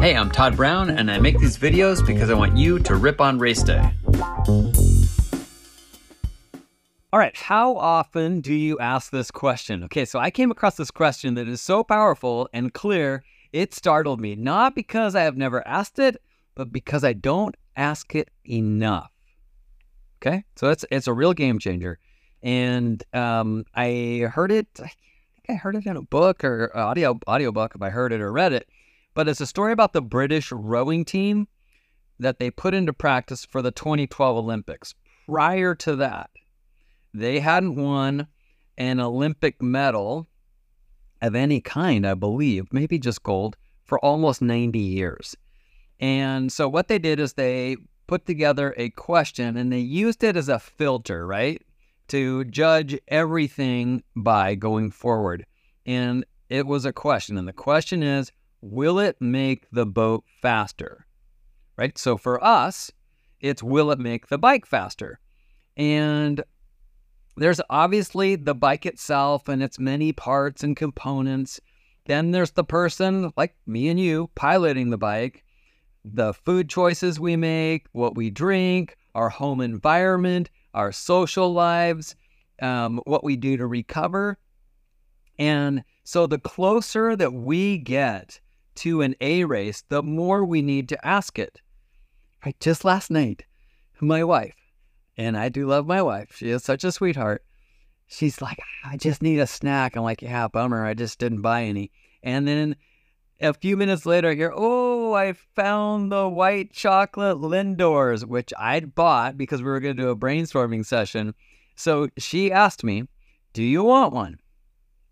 Hey, I'm Todd Brown, and I make these videos because I want you to rip on race day. All right, how often do you ask this question? Okay, so I came across this question that is so powerful and clear, it startled me. Not because I have never asked it, but because I don't ask it enough. Okay, so it's it's a real game changer, and um, I heard it. I think I heard it in a book or audio audio book if I heard it or read it but it's a story about the British rowing team that they put into practice for the 2012 Olympics. Prior to that, they hadn't won an Olympic medal of any kind, I believe, maybe just gold, for almost 90 years. And so what they did is they put together a question and they used it as a filter, right? To judge everything by going forward. And it was a question. And the question is will it make the boat faster? Right? So for us, it's will it make the bike faster? And there's obviously the bike itself and its many parts and components. Then there's the person like me and you piloting the bike, the food choices we make, what we drink, our home environment, our social lives, um, what we do to recover. And so the closer that we get to an A race, the more we need to ask it. Right? Just last night, my wife, and I do love my wife, she is such a sweetheart. She's like, I just need a snack. I'm like, yeah, bummer. I just didn't buy any. And then a few minutes later, I hear, oh, I found the white chocolate Lindors, which I'd bought because we were going to do a brainstorming session. So she asked me, do you want one?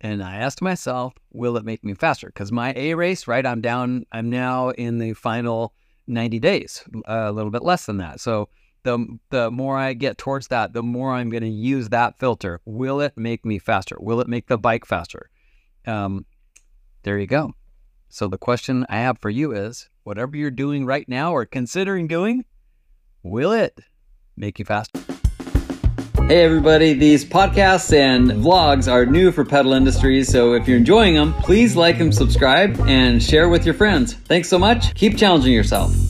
And I asked myself, will it make me faster? Because my A race, right? I'm down, I'm now in the final 90 days, a little bit less than that. So the, the more I get towards that, the more I'm going to use that filter. Will it make me faster? Will it make the bike faster? Um, there you go. So the question I have for you is whatever you're doing right now or considering doing, will it make you faster? Hey everybody, these podcasts and vlogs are new for Pedal Industries, so if you're enjoying them, please like and subscribe and share with your friends. Thanks so much. Keep challenging yourself.